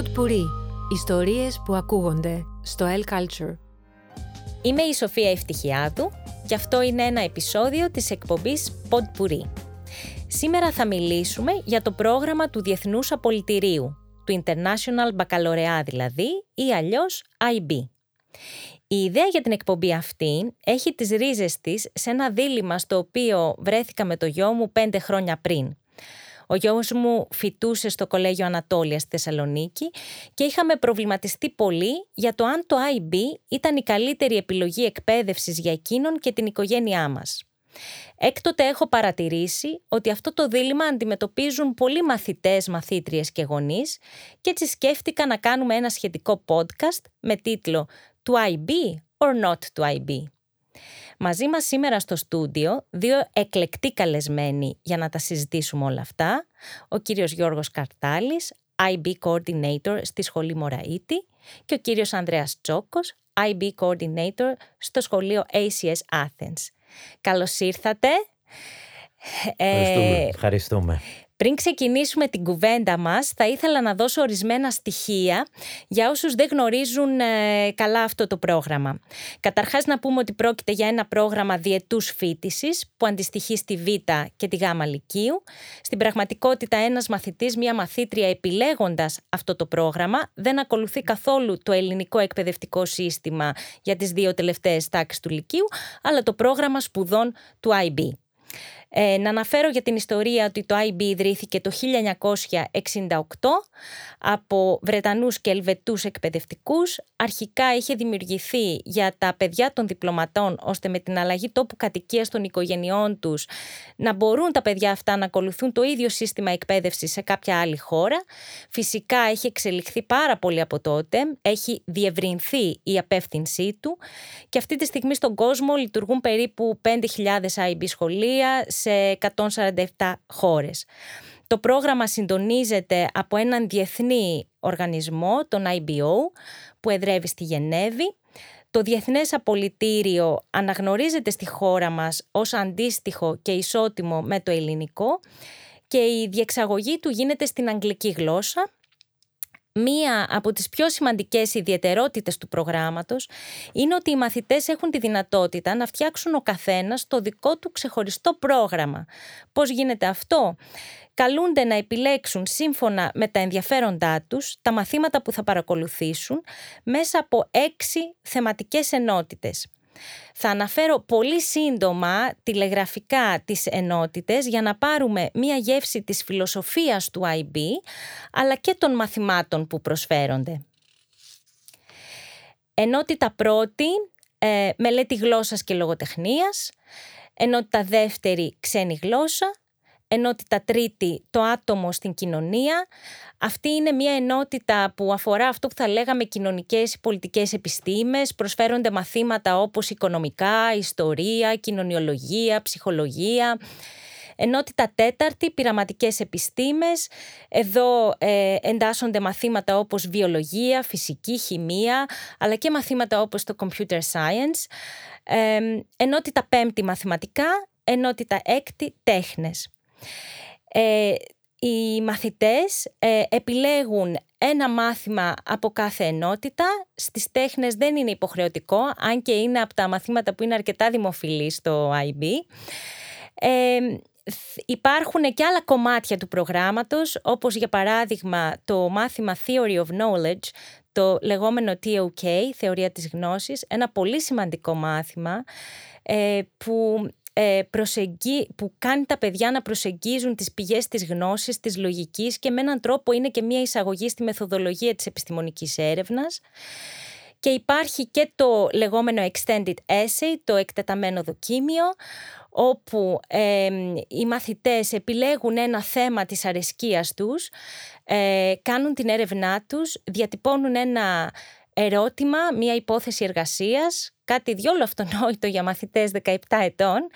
Pod Puri. Ιστορίες που ακούγονται στο El Culture. Είμαι η Σοφία Ευτυχιάδου και αυτό είναι ένα επεισόδιο της εκπομπής Pod Puri. Σήμερα θα μιλήσουμε για το πρόγραμμα του Διεθνούς Απολυτηρίου, του International Baccalaureate δηλαδή, ή αλλιώς IB. Η ιδέα για την εκπομπή αυτή έχει τις ρίζες της σε ένα δίλημα στο οποίο βρέθηκα με το γιο μου πέντε χρόνια πριν. Ο γιος μου φοιτούσε στο Κολέγιο Ανατόλια στη Θεσσαλονίκη και είχαμε προβληματιστεί πολύ για το αν το IB ήταν η καλύτερη επιλογή εκπαίδευσης για εκείνον και την οικογένειά μας. Έκτοτε έχω παρατηρήσει ότι αυτό το δίλημα αντιμετωπίζουν πολλοί μαθητές, μαθήτριες και γονείς και έτσι σκέφτηκα να κάνουμε ένα σχετικό podcast με τίτλο «To IB or not to IB». Μαζί μας σήμερα στο στούντιο δύο εκλεκτοί καλεσμένοι για να τα συζητήσουμε όλα αυτά. Ο κύριος Γιώργος Καρτάλης, IB Coordinator στη Σχολή Μωραΐτη και ο κύριος Ανδρέας Τσόκος, IB Coordinator στο Σχολείο ACS Athens. Καλώς ήρθατε. Ευχαριστούμε. Ε, Ευχαριστούμε. Πριν ξεκινήσουμε την κουβέντα μας, θα ήθελα να δώσω ορισμένα στοιχεία για όσους δεν γνωρίζουν ε, καλά αυτό το πρόγραμμα. Καταρχάς να πούμε ότι πρόκειται για ένα πρόγραμμα διετούς φίτησης που αντιστοιχεί στη Β και τη Γ Λυκείου. Στην πραγματικότητα ένας μαθητής, μια μαθήτρια επιλέγοντας αυτό το πρόγραμμα δεν ακολουθεί καθόλου το ελληνικό εκπαιδευτικό σύστημα για τις δύο τελευταίες τάξεις του Λυκείου, αλλά το πρόγραμμα σπουδών του IB. Ε, να αναφέρω για την ιστορία ότι το IB ιδρύθηκε το 1968 από Βρετανούς και Ελβετούς εκπαιδευτικούς. Αρχικά είχε δημιουργηθεί για τα παιδιά των διπλωματών ώστε με την αλλαγή τόπου κατοικίας των οικογενειών τους να μπορούν τα παιδιά αυτά να ακολουθούν το ίδιο σύστημα εκπαίδευσης σε κάποια άλλη χώρα. Φυσικά έχει εξελιχθεί πάρα πολύ από τότε, έχει διευρυνθεί η απεύθυνσή του και αυτή τη στιγμή στον κόσμο λειτουργούν περίπου 5.000 IB σχολεία σε 147 χώρες. Το πρόγραμμα συντονίζεται από έναν διεθνή οργανισμό, τον IBO, που εδρεύει στη Γενέβη. Το Διεθνές Απολυτήριο αναγνωρίζεται στη χώρα μας ως αντίστοιχο και ισότιμο με το ελληνικό και η διεξαγωγή του γίνεται στην αγγλική γλώσσα Μία από τις πιο σημαντικές ιδιαιτερότητες του προγράμματος είναι ότι οι μαθητές έχουν τη δυνατότητα να φτιάξουν ο καθένας το δικό του ξεχωριστό πρόγραμμα. Πώς γίνεται αυτό; Καλούνται να επιλέξουν σύμφωνα με τα ενδιαφέροντά τους τα μαθήματα που θα παρακολουθήσουν μέσα από έξι θεματικές ενότητες. Θα αναφέρω πολύ σύντομα τηλεγραφικά τις ενότητες για να πάρουμε μία γεύση της φιλοσοφίας του IB αλλά και των μαθημάτων που προσφέρονται. Ενότητα πρώτη, ε, μελέτη γλώσσας και λογοτεχνίας. Ενότητα δεύτερη, ξένη γλώσσα ενότητα τρίτη, το άτομο στην κοινωνία. Αυτή είναι μια ενότητα που αφορά αυτό που θα λέγαμε κοινωνικές πολιτικές επιστήμες. Προσφέρονται μαθήματα όπως οικονομικά, ιστορία, κοινωνιολογία, ψυχολογία. Ενότητα τέταρτη, πειραματικές επιστήμες. Εδώ ε, εντάσσονται μαθήματα όπως βιολογία, φυσική, χημεία, αλλά και μαθήματα όπως το computer science. Ε, ενότητα πέμπτη, μαθηματικά. Ενότητα έκτη, τέχνες. Ε, οι μαθητές ε, επιλέγουν ένα μάθημα από κάθε ενότητα. Στις τέχνες δεν είναι υποχρεωτικό, αν και είναι από τα μαθήματα που είναι αρκετά δημοφιλή στο IB. Ε, υπάρχουν και άλλα κομμάτια του προγράμματος, όπως για παράδειγμα το μάθημα Theory of Knowledge, το λεγόμενο TOK, Θεωρία της Γνώσης, ένα πολύ σημαντικό μάθημα ε, που ε, που κάνει τα παιδιά να προσεγγίζουν τις πηγές της γνώσης, της λογικής και με έναν τρόπο είναι και μια εισαγωγή στη μεθοδολογία της επιστημονικής έρευνας. Και υπάρχει και το λεγόμενο extended essay, το εκτεταμένο δοκίμιο, όπου οι μαθητές επιλέγουν ένα θέμα της αρεσκίας τους, ε, κάνουν την έρευνά τους, διατυπώνουν ένα ερώτημα, μια υπόθεση εργασίας, κάτι διόλου αυτονόητο για μαθητές 17 ετών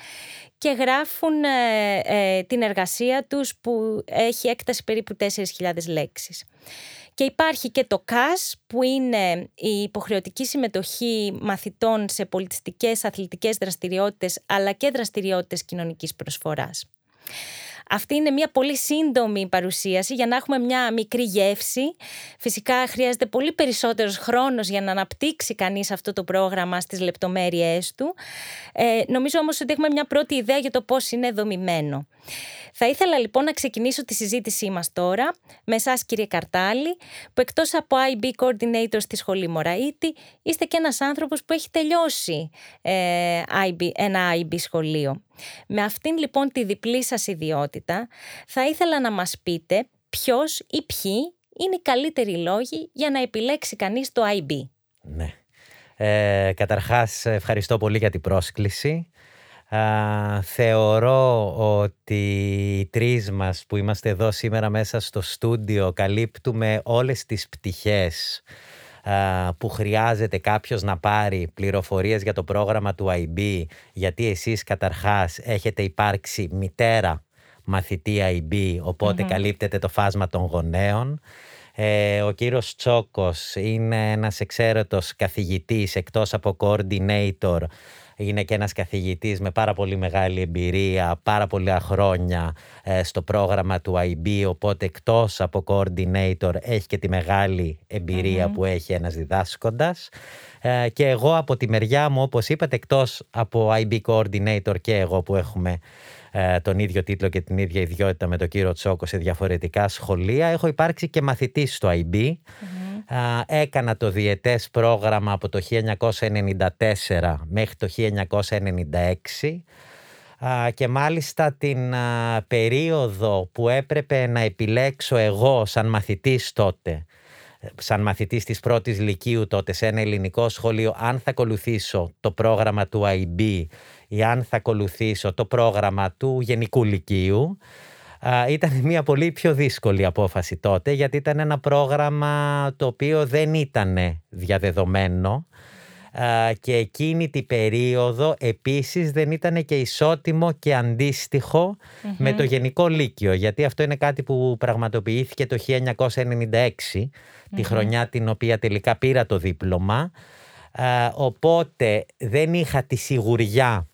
και γράφουν ε, ε, την εργασία τους που έχει έκταση περίπου 4.000 λέξεις. Και υπάρχει και το ΚΑΣ που είναι η υποχρεωτική συμμετοχή μαθητών σε πολιτιστικές αθλητικές δραστηριότητες αλλά και δραστηριότητες κοινωνικής προσφοράς. Αυτή είναι μια πολύ σύντομη παρουσίαση για να έχουμε μια μικρή γεύση. Φυσικά χρειάζεται πολύ περισσότερος χρόνος για να αναπτύξει κανείς αυτό το πρόγραμμα στις λεπτομέρειές του. Ε, νομίζω όμως ότι έχουμε μια πρώτη ιδέα για το πώς είναι δομημένο. Θα ήθελα λοιπόν να ξεκινήσω τη συζήτησή μας τώρα με εσάς κύριε Καρτάλη που εκτός από IB Coordinator στη Σχολή Μωραήτη είστε και ένας άνθρωπος που έχει τελειώσει ε, IB, ένα IB σχολείο. Με αυτήν λοιπόν τη διπλή σας ιδιότητα θα ήθελα να μας πείτε ποιος ή ποιοι είναι οι καλύτεροι λόγοι για να επιλέξει κανείς το IB. Ναι. Ε, καταρχάς ευχαριστώ πολύ για την πρόσκληση θεωρώ ότι οι τρεις μας που είμαστε εδώ σήμερα μέσα στο στούντιο καλύπτουμε όλες τις πτυχές που χρειάζεται κάποιος να πάρει πληροφορίες για το πρόγραμμα του IB γιατί εσείς καταρχάς έχετε υπάρξει μητέρα μαθητή IB οπότε καλύπτεται το φάσμα των γονέων. Ε, ο κύριος Τσόκος είναι ένας εξαίρετος καθηγητής εκτός από coordinator είναι και ένας καθηγητής με πάρα πολύ μεγάλη εμπειρία, πάρα πολλά χρόνια ε, στο πρόγραμμα του IB, οπότε εκτός από coordinator έχει και τη μεγάλη που έχει ένας διδάσκοντας. Ε, και εγώ από τη μεριά μου, όπως είπατε, εκτός από IB coordinator και εγώ που έχουμε ε, τον ίδιο τίτλο και την ίδια ιδιότητα με τον κύριο Τσόκο σε διαφορετικά σχολεία, έχω υπάρξει και μαθητής στο IB έκανα το διετές πρόγραμμα από το 1994 μέχρι το 1996 και μάλιστα την περίοδο που έπρεπε να επιλέξω εγώ σαν μαθητής τότε σαν μαθητής της πρώτης λυκείου τότε σε ένα ελληνικό σχολείο αν θα ακολουθήσω το πρόγραμμα του IB ή αν θα ακολουθήσω το πρόγραμμα του γενικού λυκείου ήταν μια πολύ πιο δύσκολη απόφαση τότε γιατί ήταν ένα πρόγραμμα το οποίο δεν ήταν διαδεδομένο. Και εκείνη την περίοδο επίσης δεν ήταν και ισότιμο και αντιστοιχο με το Γενικό Λύκειο γιατί αυτό είναι κάτι που πραγματοποιήθηκε το 1996 τη χρονιά την οποία τελικά πήρα το δίπλωμα. Οπότε δεν είχα τη σιγουριά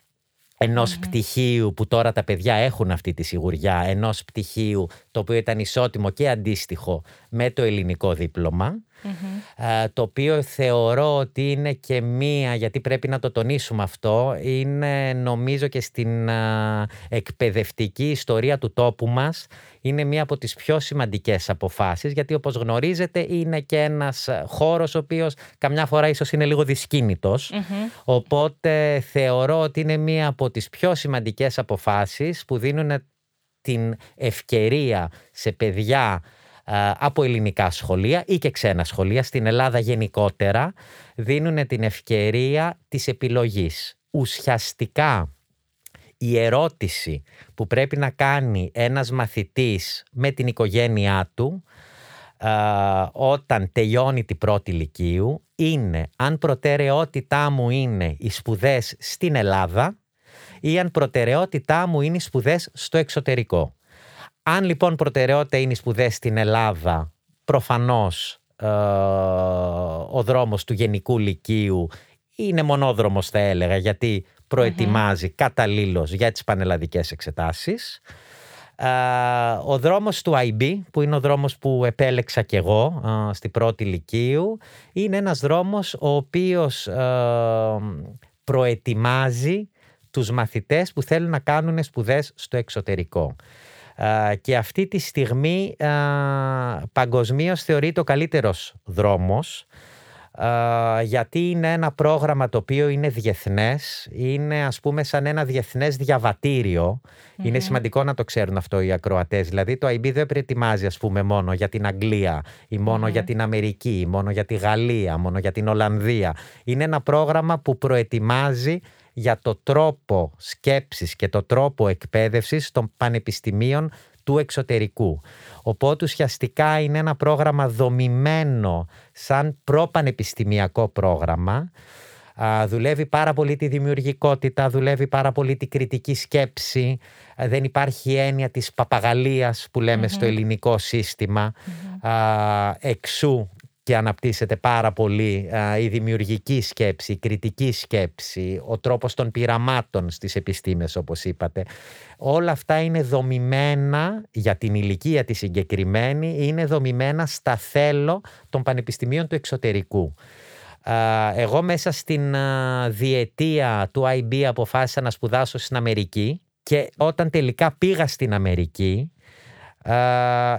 ενός πτυχίου που τώρα τα παιδιά έχουν αυτή τη σιγουριά, ενός πτυχίου το οποίο ήταν ισότιμο και αντίστοιχο με το ελληνικό δίπλωμα, το οποίο θεωρώ ότι είναι και μία, γιατί πρέπει να το τονίσουμε αυτό, είναι νομίζω και στην εκπαιδευτική ιστορία του τόπου μας, είναι μία από τις πιο σημαντικές αποφάσεις, γιατί όπως γνωρίζετε είναι και ένας χώρος ο οποίος καμιά φορά ίσως είναι λίγο οπότε θεωρώ ότι είναι μία από τις πιο σημαντικές αποφάσεις που δίνουν την ευκαιρία σε παιδιά από ελληνικά σχολεία ή και ξένα σχολεία, στην Ελλάδα γενικότερα, δίνουν την ευκαιρία της επιλογής. Ουσιαστικά η ερώτηση που πρέπει να κάνει ένας μαθητής με την οικογένειά του όταν τελειώνει την πρώτη ηλικίου είναι αν προτεραιότητά μου είναι οι σπουδές στην Ελλάδα ή αν προτεραιότητά μου είναι οι σπουδές στο εξωτερικό. Αν λοιπόν προτεραιότητα είναι οι σπουδές στην Ελλάδα, προφανώς ε, ο δρόμος του γενικού λυκείου είναι μονόδρομος θα έλεγα γιατί προετοιμάζει mm-hmm. καταλήλως για τις πανελλαδικές εξετάσεις. Ε, ο δρόμος του IB που είναι ο δρόμος που επέλεξα κι εγώ ε, στην πρώτη λυκείου είναι ένας δρόμος ο οποίος προετοιμάζει τους μαθητές που θέλουν να κάνουν σπουδές στο εξωτερικό. Και αυτή τη στιγμή παγκοσμίως θεωρείται ο καλύτερος δρόμος γιατί είναι ένα πρόγραμμα το οποίο είναι διεθνές, είναι ας πούμε σαν ένα διεθνές Είναι σημαντικό να το ξέρουν αυτό οι ακροατές. Δηλαδή το IB δεν προετοιμάζει ας πούμε μόνο για την Αγγλία ή μονο για την Αμερική ή μόνο για τη Γαλλία, μόνο για την Ολλανδία. Είναι ένα πρόγραμμα που προετοιμάζει για το τρόπο σκέψης και το τρόπο εκπαίδευσης των πανεπιστημίων του εξωτερικού. Οπότε ουσιαστικά είναι ένα πρόγραμμα δομημένο σαν προπανεπιστημιακό πρόγραμμα. δουλεύει πάρα πολύ τη δημιουργικότητα, δουλεύει πάρα πολύ τη κριτική σκέψη. δεν υπάρχει έννοια της παπαγαλίας που λεμε στο ελληνικό εξού εκεί αναπτύσσεται πάρα πολύ η δημιουργική σκέψη, η κριτική σκέψη, ο τρόπος των πειραμάτων στις επιστήμες όπως είπατε. Όλα αυτά είναι δομημένα για την ηλικία τη συγκεκριμένη, είναι δομημένα στα θέλω των πανεπιστημίων του εξωτερικού. Εγώ μέσα στην διετία του IB αποφάσισα να σπουδάσω στην Αμερική και όταν τελικά πήγα στην Αμερική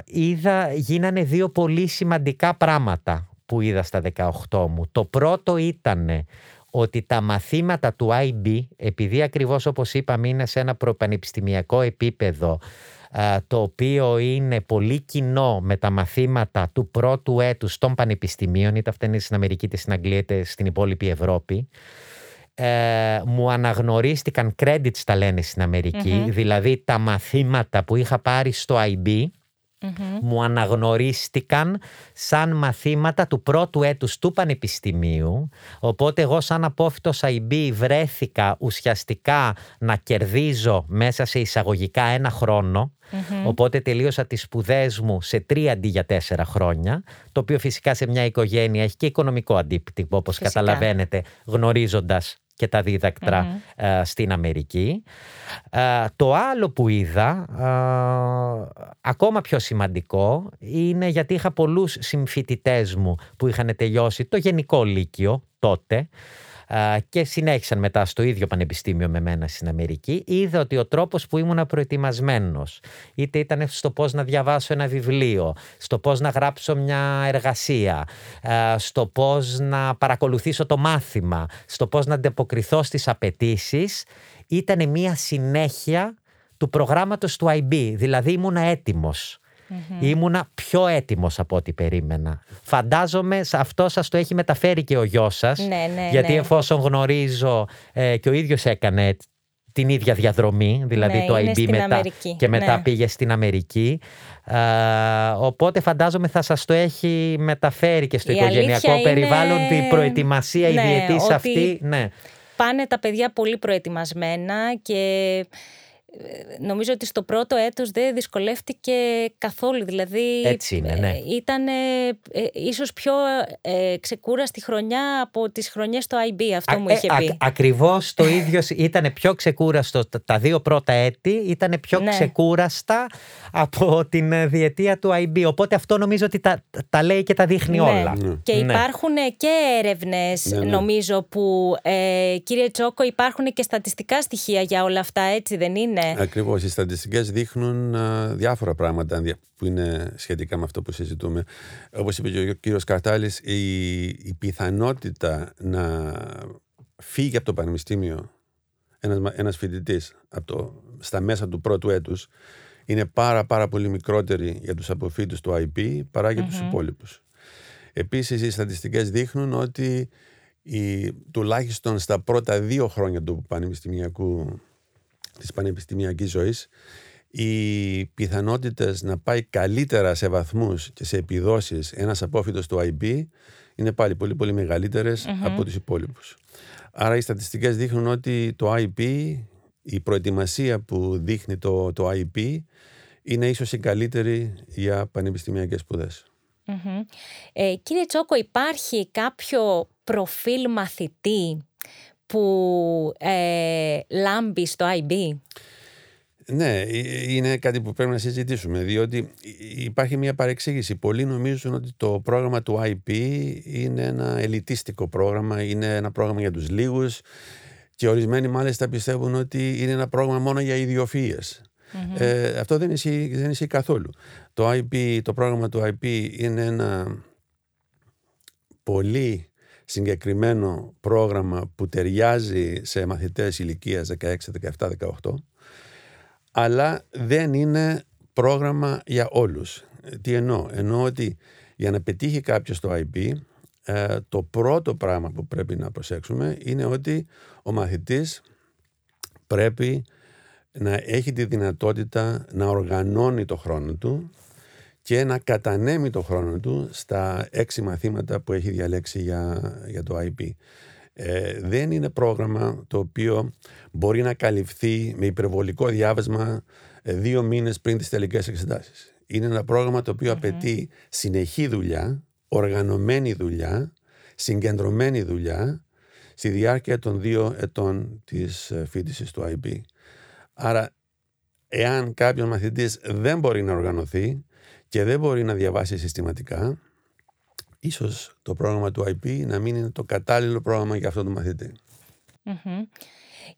είδα, γίνανε δύο πολύ σημαντικά πράγματα που είδα στα 18 μου. Το πρώτο ήταν ότι τα μαθήματα του IB, επειδή ακριβώς όπως είπαμε είναι σε ένα προπανεπιστημιακό επίπεδο, το οποίο είναι πολύ κοινό με τα μαθήματα του πρώτου έτους των πανεπιστημίων, είτε αυτά είναι στην Αμερική, είτε στην Αγγλία, είτε στην υπόλοιπη Ευρώπη, ε, μου αναγνωρίστηκαν credits τα λένε στην αμερικη δηλαδή τα μαθήματα που είχα πάρει στο IB μου αναγνωρίστηκαν σαν μαθήματα του πρώτου έτους του πανεπιστημίου οπότε εγώ σαν απόφυτος IB βρέθηκα ουσιαστικά να κερδίζω μέσα σε εισαγωγικά ένα οπότε τελείωσα τις σπουδές μου σε τρία αντί για τέσσερα χρόνια το οποίο φυσικά σε μια οικογένεια έχει και οικονομικό αντίπτυπο όπως καταλαβαίνετε γνωρίζοντας και τα διδακτρα ε, στην Αμερική. Ε, το άλλο που είδα, ε, ακόμα πιο σημαντικό, είναι γιατί είχα πολλούς συμφοιτητές μου που είχαν τελειώσει το γενικό λύκειο τότε και συνέχισαν μετά στο ίδιο πανεπιστήμιο με μένα στην Αμερική, είδα ότι ο τρόπος που ήμουν προετοιμασμένος, είτε ήταν στο πώς να διαβάσω ένα βιβλίο, στο πώς να γράψω μια εργασία, στο πώς να παρακολουθήσω το μάθημα, στο πώς να αντεποκριθώ στις απαιτήσεις, ήταν μια συνέχεια του προγράμματος του IB, δηλαδή ήμουν έτοιμος mm Ήμουνα πιο έτοιμος από ό,τι περίμενα. Φαντάζομαι αυτό σας το έχει μεταφέρει και ο γιος σας. Ναι, ναι, γιατί ναι. εφόσον γνωρίζω ε, και ο ίδιος έκανε την ίδια διαδρομή, δηλαδή ναι, το IB μετά και μετά ναι. πήγε στην Αμερική. Ε, οπότε φαντάζομαι θα σας το έχει μεταφέρει και στο οικογενειακό περιβάλλον την προετοιμασία η διετής αυτή. Ναι. Πάνε τα παιδιά πολύ προετοιμασμένα και νομίζω ότι στο πρώτο έτος δεν δυσκολεύτηκε καθόλου. Δηλαδή Έτσι είναι, ναι. ήταν ε, ίσως πιο ε, ξεκούραστη χρονιά από τις χρονιές στο IB, αυτό μου είχε πει. Α, ακριβώς το ίδιο ήταν πιο ξεκούραστο τα δύο πρώτα έτη, ήταν πιο ναι. ξεκούραστα από την διετία του IB. Οπότε αυτό νομίζω ότι τα, τα λέει και τα δείχνει ναι. όλα. Ναι. Και υπάρχουν και έρευνες νομίζω που ε, κύριε Τσόκο υπάρχουν και στατιστικά στοιχεία για όλα αυτά έτσι δεν είναι; Ναι. Ακριβώς. Οι στατιστικές δείχνουν διάφορα πράγματα που είναι σχετικά με αυτό που συζητούμε. Όπως είπε και ο κύριος Καρτάλης, η, η πιθανότητα να φύγει από το πανεπιστήμιο ένας, ένας φοιτητής στα μέσα του πρώτου έτους είναι πάρα πάρα πολύ μικρότερη για τους αποφύτους του IP παρά για mm-hmm. τους υπόλοιπους. Επίσης οι στατιστικές δείχνουν ότι η, τουλάχιστον στα πρώτα δύο χρόνια του πανεπιστημιακού της πανεπιστημιακής ζωής οι πιθανότητες να πάει καλύτερα σε βαθμούς και σε επιδόσεις ένας απόφυτος του IB είναι πάλι πολύ πολύ από τους υπόλοιπους. Άρα οι στατιστικές δείχνουν ότι το IB, η προετοιμασία που δείχνει το, το IB είναι ίσως η καλύτερη για πανεπιστημιακές σπουδές. Ε, κύριε Τσόκο, υπάρχει κάποιο προφίλ μαθητή που ε, λάμπει στο IB. Ναι, ε, είναι κάτι που πρέπει να συζητήσουμε, διότι υπάρχει μια παρεξήγηση. Πολλοί νομίζουν ότι το πρόγραμμα του IP είναι ένα ελιτίστικο πρόγραμμα, είναι ένα πρόγραμμα για τους λίγους και ορισμένοι μάλιστα πιστεύουν ότι είναι ένα πρόγραμμα μόνο για ιδιοφυειες Ε, αυτό δεν ισχύει, δεν ισχύει καθόλου. Το, IP, το πρόγραμμα του IP είναι ένα πολύ συγκεκριμένο πρόγραμμα που ταιριάζει σε μαθητές ηλικίας 16, 17, 18 αλλά δεν είναι πρόγραμμα για όλους. Τι εννοώ; Εννοώ ότι για να πετύχει κάποιος το IB ε, το πρώτο πράγμα που πρέπει να προσέξουμε είναι ότι ο μαθητής πρέπει να έχει τη δυνατότητα να οργανώνει το χρόνο του και να κατανέμει το χρόνο του στα έξι μαθήματα που έχει διαλέξει για, για το IP. Ε, δεν είναι πρόγραμμα το οποίο μπορεί να καλυφθεί με υπερβολικό διάβασμα ε, δύο μήνες πριν τις τελικές εξετάσεις. Είναι ένα πρόγραμμα το οποίο απαιτεί συνεχή δουλειά, οργανωμένη δουλειά, συγκεντρωμένη δουλειά στη διάρκεια των δύο ετών της ε, φίτησης του IB. Άρα, εάν κάποιος μαθητής δεν μπορεί να οργανωθεί και δεν μπορεί να διαβάσει συστηματικά, ίσως το πρόγραμμα του IP να μην είναι το κατάλληλο πρόγραμμα για αυτόν τον μαθητη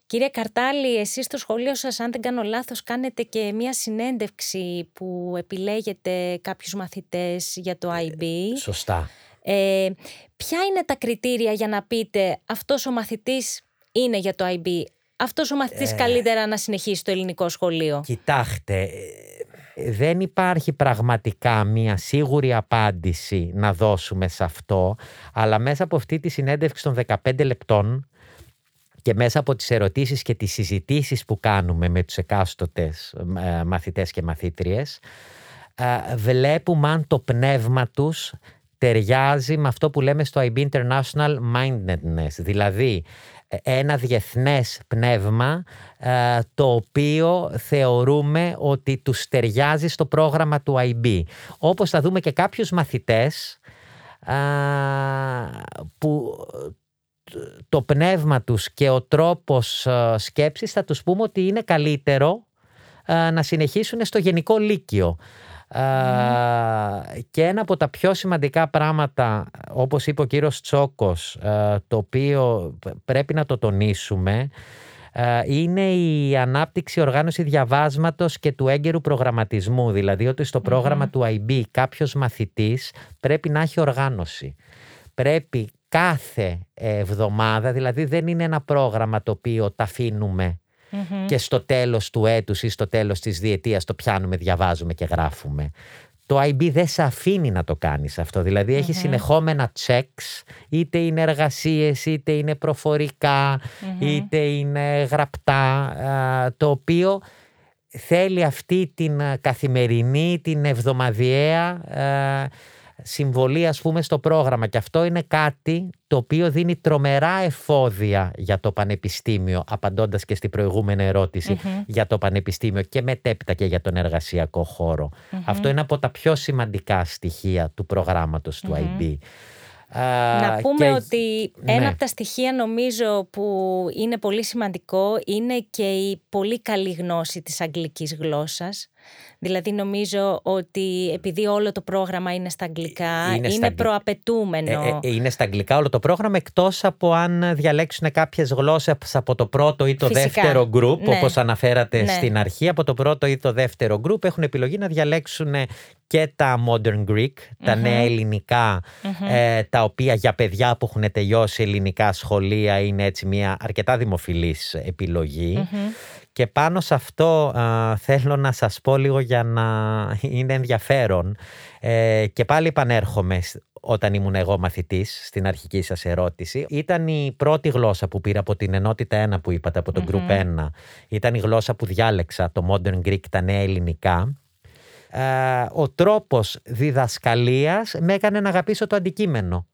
Κύριε Καρτάλη, εσείς στο σχολείο σας, αν δεν κάνω λάθος, κάνετε και μία συνέντευξη που επιλέγετε κάποιους μαθητές για το IB. Ε, σωστά. Ε, ποια είναι τα κριτήρια για να πείτε αυτός ο μαθητής είναι για το IB, αυτός ο μαθητής ε, καλύτερα να συνεχίσει το ελληνικό σχολείο. Κοιτάξτε, ε, δεν υπάρχει πραγματικά μία σίγουρη απάντηση να δώσουμε σε αυτό, αλλά μέσα από αυτή τη συνέντευξη των 15 λεπτών και μέσα από τις ερωτήσεις και τις συζητήσεις που κάνουμε με τους εκάστοτες ε, μαθητές και μαθήτριες ε, βλέπουμε αν το πνεύμα τους ταιριάζει με αυτό που λέμε στο IB International Mindedness, δηλαδή ε, ένα διεθνές πνεύμα το οποίο θεωρούμε ότι τους ταιριάζει στο πρόγραμμα του IB. Όπως θα δούμε και κάποιους μαθητές που το πνεύμα τους και ο τρόπος ε, σκέψης θα τους πούμε ότι είναι καλύτερο ε, να συνεχίσουν στο γενικό λύκειο. Ε, και ένα από τα πιο σημαντικά πράγματα, όπως είπε ο κύριος Τσόκος, το οποίο πρέπει να το τονίσουμε, είναι η ανάπτυξη οργάνωση διαβάσματος και του έγκαιρου προγραμματισμού. Δηλαδή ότι στο πρόγραμμα του IB κάποιος μαθητής πρέπει να έχει οργάνωση. Πρέπει κάθε εβδομάδα, δηλαδή δεν είναι ένα πρόγραμμα το οποίο τα αφηνουμε και στο τέλος του έτους ή στο τέλος της διετίας το πιάνουμε, διαβάζουμε και γράφουμε. Το IB δεν σε αφήνει να το κάνεις αυτό, δηλαδη έχει συνεχόμενα checks, είτε είναι εργασίες, είτε είναι προφορικα είτε είναι γραπτά, το οποίο θέλει αυτή την καθημερινή, την εβδομαδιαία συμβολή ας πούμε στο πρόγραμμα και αυτό είναι κάτι το οποίο δίνει τρομερά εφόδια για το πανεπιστήμιο απαντώντας και στην προηγούμενη για το πανεπιστήμιο και μετέπειτα και για τον εργασιακό Αυτό είναι από τα πιο σημαντικά στοιχεία του προγράμματος του IB. Να πούμε ότι ένα ναι. από τα στοιχεία νομίζω που είναι πολύ σημαντικό είναι και η πολύ καλή γνώση της αγγλικής γλώσσας. Δηλαδή νομίζω ότι επειδή όλο το πρόγραμμα είναι στα αγγλικά, είναι, είναι προαπαιτούμενο. Ε, ε, είναι στα αγγλικά όλο το πρόγραμμα, εκτός από αν διαλέξουν κάποιες γλώσσες από το πρώτο ή το δεύτερο group, ναι. όπως αναφέρατε ναι. στην αρχή, από το πρώτο ή το δεύτερο group έχουν επιλογή να διαλέξουν και τα modern Greek, τα νέα ε, τα οποία για παιδιά που έχουν τελειώσει ελληνικά σχολεία είναι έτσι μια αρκετά δημοφιλής και πάνω σε αυτό θέλω να σας πω λίγο για να είναι ενδιαφέρον. Ε, και πάλι επανέρχομαι όταν ήμουν εγώ μαθητής στην αρχική σας ερώτηση. Ήταν η πρώτη γλώσσα που πήρα από την ενότητα 1 που είπατε, από το Group 1. Ήταν η γλώσσα που διάλεξα, το Modern Greek, τα νέα ελληνικά. Ε, ο τρόπος διδασκαλίας με έκανε να αγαπήσω το αντικειμενο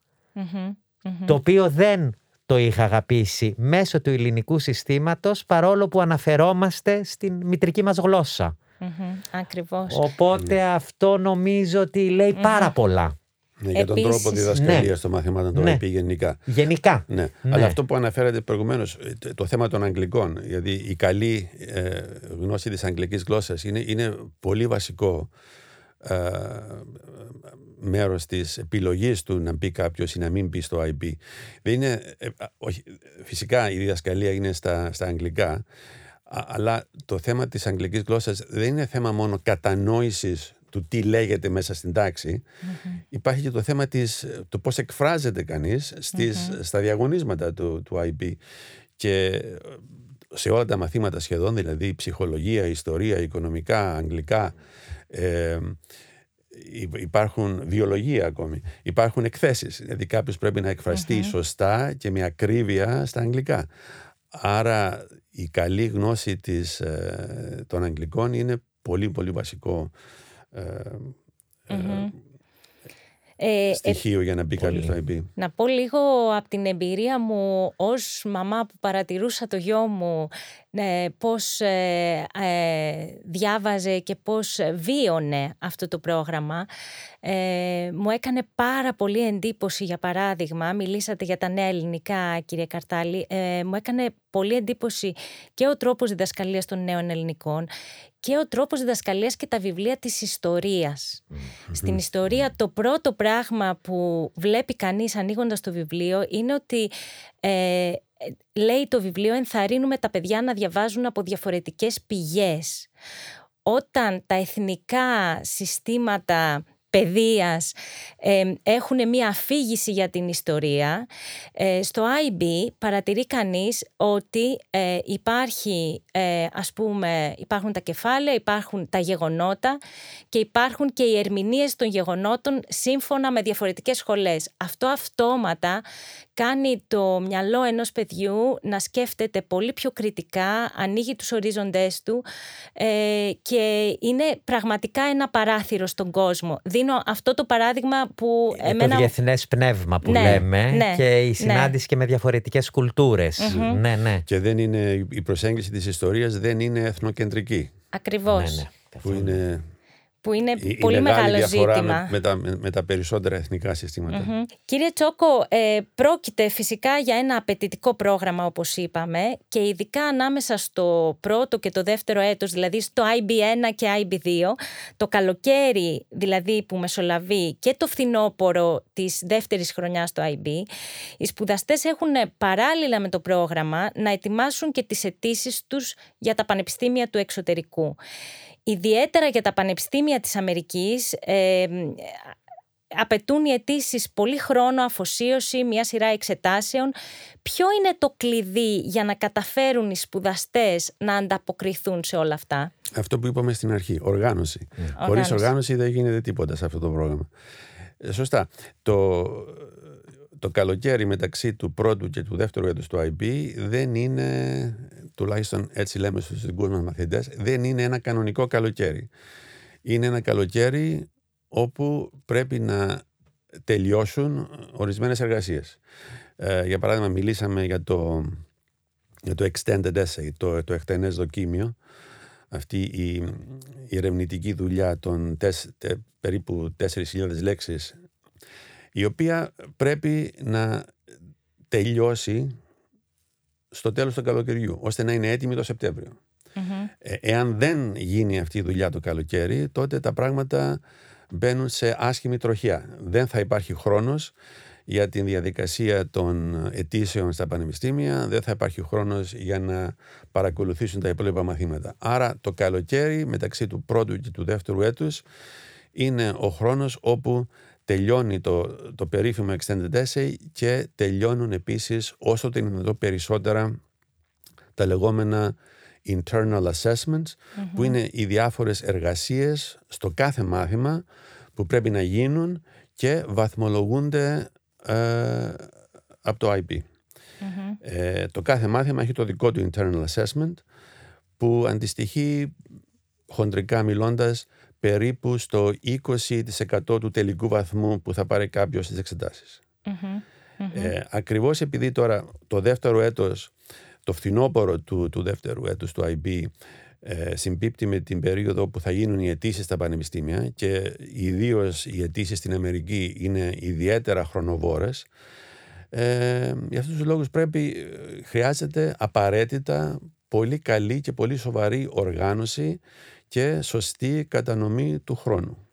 Το οποίο δεν το είχα αγαπήσει μέσω του ελληνικού συστήματος παρόλο που αναφερόμαστε στην μητρική μας γλώσσα. ακριβώς. Οπότε αυτό νομίζω ότι πάρα πολλά. Ναι, για τον τρόπο διδασκαλίας ναι. των μαθημάτων το ναι. γενικά. Γενικά. Ναι. ναι. Αλλά αυτό που αναφέρατε προηγουμένως, το θέμα των Αγγλικών, γιατί η καλή ε, γνώση της αγγλικής γλώσσας είναι, είναι πολύ βασικό ε, μέρος της επιλογής του να μπει κάποιος ή να μην μπει στο IB. Δεν είναι, ε, όχι, φυσικά η διδασκαλία είναι στα, στα αγγλικά, αλλά το θέμα της αγγλικής γλώσσας δεν είναι θέμα μόνο κατανόησης του τι λέγεται μέσα στην ταξη Υπάρχει και το θέμα της, το πώς εκφράζεται κανείς στις, στα διαγωνίσματα του, του IB. Και σε όλα τα μαθήματα σχεδόν, δηλαδή ψυχολογία, ιστορία, οικονομικά, αγγλικά, ε, υπάρχουν βιολογία ακόμη. Υπάρχουν εκθέσεις. Δηλαδή κάποιος πρέπει να εκφραστει σωστά και με ακρίβεια στα αγγλικά. Άρα η καλή γνώση της, ε, των αγγλικών είναι πολύ πολύ βασικό ε, ε, στοιχείο για να μπει κάποιος στο IB. Να πω λίγο από την εμπειρία μου ως μαμά που παρατηρούσα το γιο μου ε, πώς ε, διάβαζε και πώς βίωνε αυτό το πρόγραμμα. μου έκανε πάρα πολύ εντύπωση για παράδειγμα, μιλήσατε για τα νέα ελληνικά κύριε Καρτάλη, μου έκανε πολύ εντύπωση και ο τρόπος διδασκαλίας των νέων ελληνικών και ο τρόπος διδασκαλίας και τα βιβλία της ιστορίας. Στην ιστορία το πρώτο πράγμα που βλέπει κανείς ανοίγοντας το βιβλίο είναι ότι ε, λέει το βιβλίο ενθαρρύνουμε τα παιδιά να διαβάζουν από διαφορετικές πηγές. Όταν τα εθνικά συστήματα παιδείας έχουν μία αφήγηση για την ιστορία. Ε, στο IB παρατηρεί κανείς ότι ε, υπάρχει, ε, ας πούμε, υπάρχουν τα κεφάλαια, υπάρχουν τα γεγονότα και υπάρχουν και οι ερμηνείες των γεγονότων σύμφωνα με διαφορετικές σχολές. Αυτό αυτόματα κάνει το μυαλό ενός παιδιού να σκέφτεται πολύ πιο κριτικά, ανοίγει τους ορίζοντές του και είναι πραγματικά ένα παράθυρο στον κόσμο δίνω αυτό το παράδειγμα που ε, εμένα... Το διεθνές πνεύμα που ναι, λέμε ναι, και η ναι. συνάντηση και με διαφορετικές Ναι, ναι. Και δεν είναι, η προσέγγιση της ιστορίας δεν είναι εθνοκεντρική. Ακριβώς. Ναι, που είναι που είναι η, πολύ μεγάλο ζήτημα. Με, τα, με, τα περισσότερα εθνικά Κύριε Τσόκο, ε, πρόκειται φυσικά για ένα απαιτητικό πρόγραμμα όπως είπαμε και ειδικά ανάμεσα στο πρώτο και το δεύτερο έτος, δηλαδή στο IB1 και IB2, το καλοκαίρι δηλαδή που μεσολαβεί και το φθινόπωρο της δεύτερης χρονιάς στο IB, οι σπουδαστές έχουν παράλληλα με το πρόγραμμα να ετοιμάσουν και τις αιτήσεις τους για τα πανεπιστήμια του εξωτερικού ιδιαίτερα για τα πανεπιστήμια της Αμερικής ε, απαιτούν οι αιτήσεις πολύ χρόνο, αφοσίωση, μια σειρά εξετάσεων. Ποιο είναι το κλειδί για να καταφέρουν οι σπουδαστές να ανταποκριθούν σε όλα αυτά; Αυτό που είπαμε στην αρχή, οργάνωση. Mm. Χωρίς οργάνωση δεν γίνεται τίποτα σε αυτό το πρόγραμμα. Ε, σωστά. Το, το καλοκαίρι μεταξύ του πρώτου και του δεύτερου έτους του IB δεν είναι, τουλάχιστον έτσι λέμε στους δικούς μας μαθητές, δεν είναι ένα κανονικό καλοκαίρι. Είναι ένα καλοκαίρι όπου πρέπει να τελειώσουν ορισμένες εργασίες. Ε, για παράδειγμα μιλήσαμε για το, για το extended essay, το, το εκτενές δοκίμιο, αυτή η, η ερευνητική δουλειά των τες, περίπου 4.000 λέξεις η οποία πρέπει να τελειώσει στο τέλος του καλοκαιριού, ώστε να είναι έτοιμη το σεπτεμβριο ε, εάν δεν γίνει αυτή η δουλειά το καλοκαίρι, τότε τα πράγματα μπαίνουν σε άσχημη τροχιά. Δεν θα υπάρχει χρόνος για την διαδικασία των αιτήσεων στα πανεπιστήμια, δεν θα υπάρχει χρόνος για να παρακολουθήσουν τα υπόλοιπα μαθήματα. Άρα το καλοκαίρι μεταξύ του πρώτου και του δεύτερου έτους είναι ο χρόνος όπου τελειώνει το, το περίφημο extended essay και τελειώνουν επίσης όσο το δυνατό περισσότερα τα λεγόμενα internal assessments που είναι οι διάφορες εργασίες στο κάθε μάθημα που πρέπει να γίνουν και βαθμολογούνται ε, από το IB. Ε, το κάθε μάθημα έχει το δικό του internal assessment που αντιστοιχεί χοντρικά μιλώντας περίπου στο 20% του τελικού βαθμού που θα πάρει κάποιος στις εξετασεις Ε, ακριβώς επειδή τώρα το δεύτερο έτος, το φθινόπωρο του, του δεύτερου έτους του IB ε, συμπίπτει με την περίοδο που θα γίνουν οι αιτήσεις στα πανεπιστήμια και ιδίως οι αιτήσεις στην Αμερική είναι ιδιαίτερα χρονοβόρες ε, για αυτούς τους λόγους πρέπει, ε, χρειάζεται απαραίτητα πολύ καλή και πολύ σοβαρή οργάνωση και σωστή κατανομή του χρονου